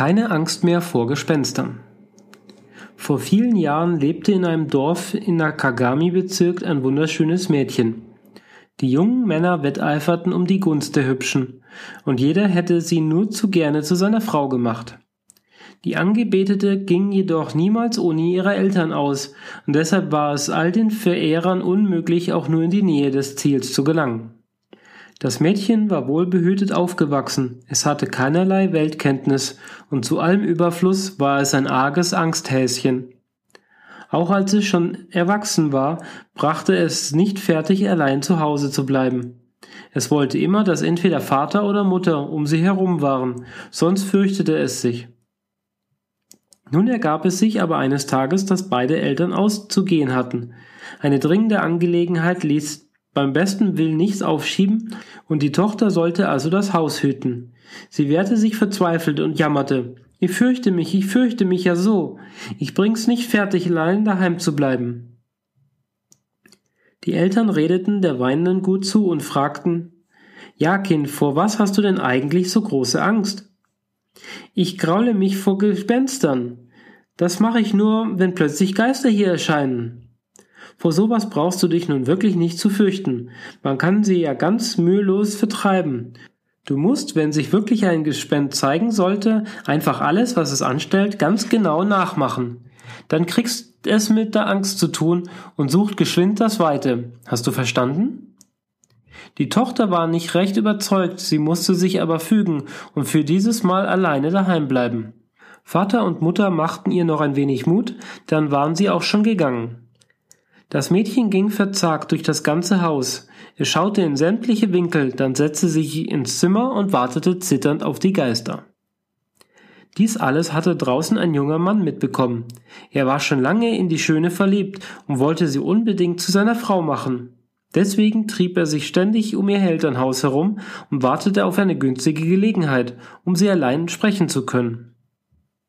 Keine Angst mehr vor Gespenstern. Vor vielen Jahren lebte in einem Dorf in Nakagami-Bezirk ein wunderschönes Mädchen. Die jungen Männer wetteiferten um die Gunst der Hübschen, und jeder hätte sie nur zu gerne zu seiner Frau gemacht. Die Angebetete ging jedoch niemals ohne ihre Eltern aus, und deshalb war es all den Verehrern unmöglich, auch nur in die Nähe des Ziels zu gelangen. Das Mädchen war wohlbehütet aufgewachsen, es hatte keinerlei Weltkenntnis, und zu allem Überfluss war es ein arges Angsthäschen. Auch als es schon erwachsen war, brachte es nicht fertig, allein zu Hause zu bleiben. Es wollte immer, dass entweder Vater oder Mutter um sie herum waren, sonst fürchtete es sich. Nun ergab es sich aber eines Tages, dass beide Eltern auszugehen hatten. Eine dringende Angelegenheit ließ beim besten Willen nichts aufschieben, und die Tochter sollte also das Haus hüten. Sie wehrte sich verzweifelt und jammerte. Ich fürchte mich, ich fürchte mich ja so. Ich bring's nicht fertig, allein daheim zu bleiben. Die Eltern redeten der Weinenden gut zu und fragten, Ja, Kind, vor was hast du denn eigentlich so große Angst? Ich graule mich vor Gespenstern. Das mache ich nur, wenn plötzlich Geister hier erscheinen. Vor sowas brauchst du dich nun wirklich nicht zu fürchten. Man kann sie ja ganz mühelos vertreiben. Du musst, wenn sich wirklich ein Gespenst zeigen sollte, einfach alles, was es anstellt, ganz genau nachmachen. Dann kriegst es mit der Angst zu tun und sucht geschwind das Weite. Hast du verstanden? Die Tochter war nicht recht überzeugt, sie musste sich aber fügen und für dieses Mal alleine daheim bleiben. Vater und Mutter machten ihr noch ein wenig Mut, dann waren sie auch schon gegangen. Das Mädchen ging verzagt durch das ganze Haus. Es schaute in sämtliche Winkel, dann setzte sich ins Zimmer und wartete zitternd auf die Geister. Dies alles hatte draußen ein junger Mann mitbekommen. Er war schon lange in die Schöne verliebt und wollte sie unbedingt zu seiner Frau machen. Deswegen trieb er sich ständig um ihr Elternhaus herum und wartete auf eine günstige Gelegenheit, um sie allein sprechen zu können.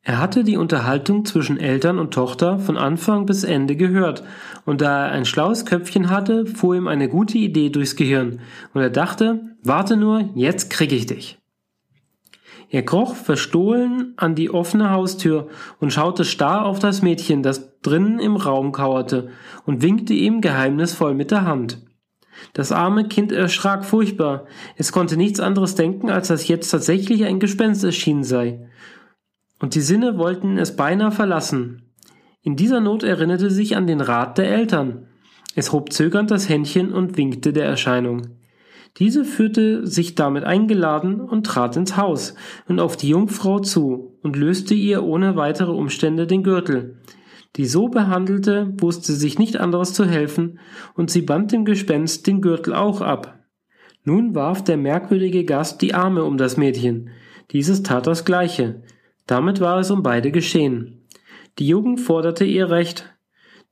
Er hatte die Unterhaltung zwischen Eltern und Tochter von Anfang bis Ende gehört, und da er ein schlaues Köpfchen hatte, fuhr ihm eine gute Idee durchs Gehirn, und er dachte, warte nur, jetzt krieg ich dich. Er kroch verstohlen an die offene Haustür und schaute starr auf das Mädchen, das drinnen im Raum kauerte, und winkte ihm geheimnisvoll mit der Hand. Das arme Kind erschrak furchtbar. Es konnte nichts anderes denken, als dass jetzt tatsächlich ein Gespenst erschienen sei und die Sinne wollten es beinahe verlassen. In dieser Not erinnerte sich an den Rat der Eltern. Es hob zögernd das Händchen und winkte der Erscheinung. Diese führte sich damit eingeladen und trat ins Haus und auf die Jungfrau zu und löste ihr ohne weitere Umstände den Gürtel. Die so behandelte wusste sich nicht anderes zu helfen, und sie band dem Gespenst den Gürtel auch ab. Nun warf der merkwürdige Gast die Arme um das Mädchen. Dieses tat das gleiche. Damit war es um beide geschehen. Die Jugend forderte ihr Recht.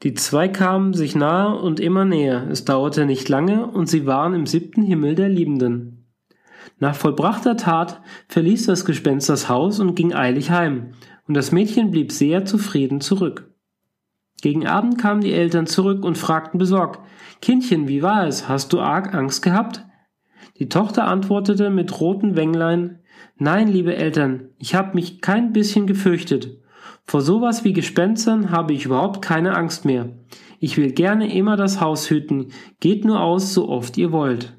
Die zwei kamen sich nahe und immer näher. Es dauerte nicht lange und sie waren im siebten Himmel der Liebenden. Nach vollbrachter Tat verließ das Gespenst das Haus und ging eilig heim, und das Mädchen blieb sehr zufrieden zurück. Gegen Abend kamen die Eltern zurück und fragten besorgt, Kindchen, wie war es? Hast du arg Angst gehabt? Die Tochter antwortete mit roten Wänglein, Nein, liebe Eltern, ich habe mich kein bisschen gefürchtet. Vor sowas wie Gespenstern habe ich überhaupt keine Angst mehr. Ich will gerne immer das Haus hüten. Geht nur aus, so oft ihr wollt.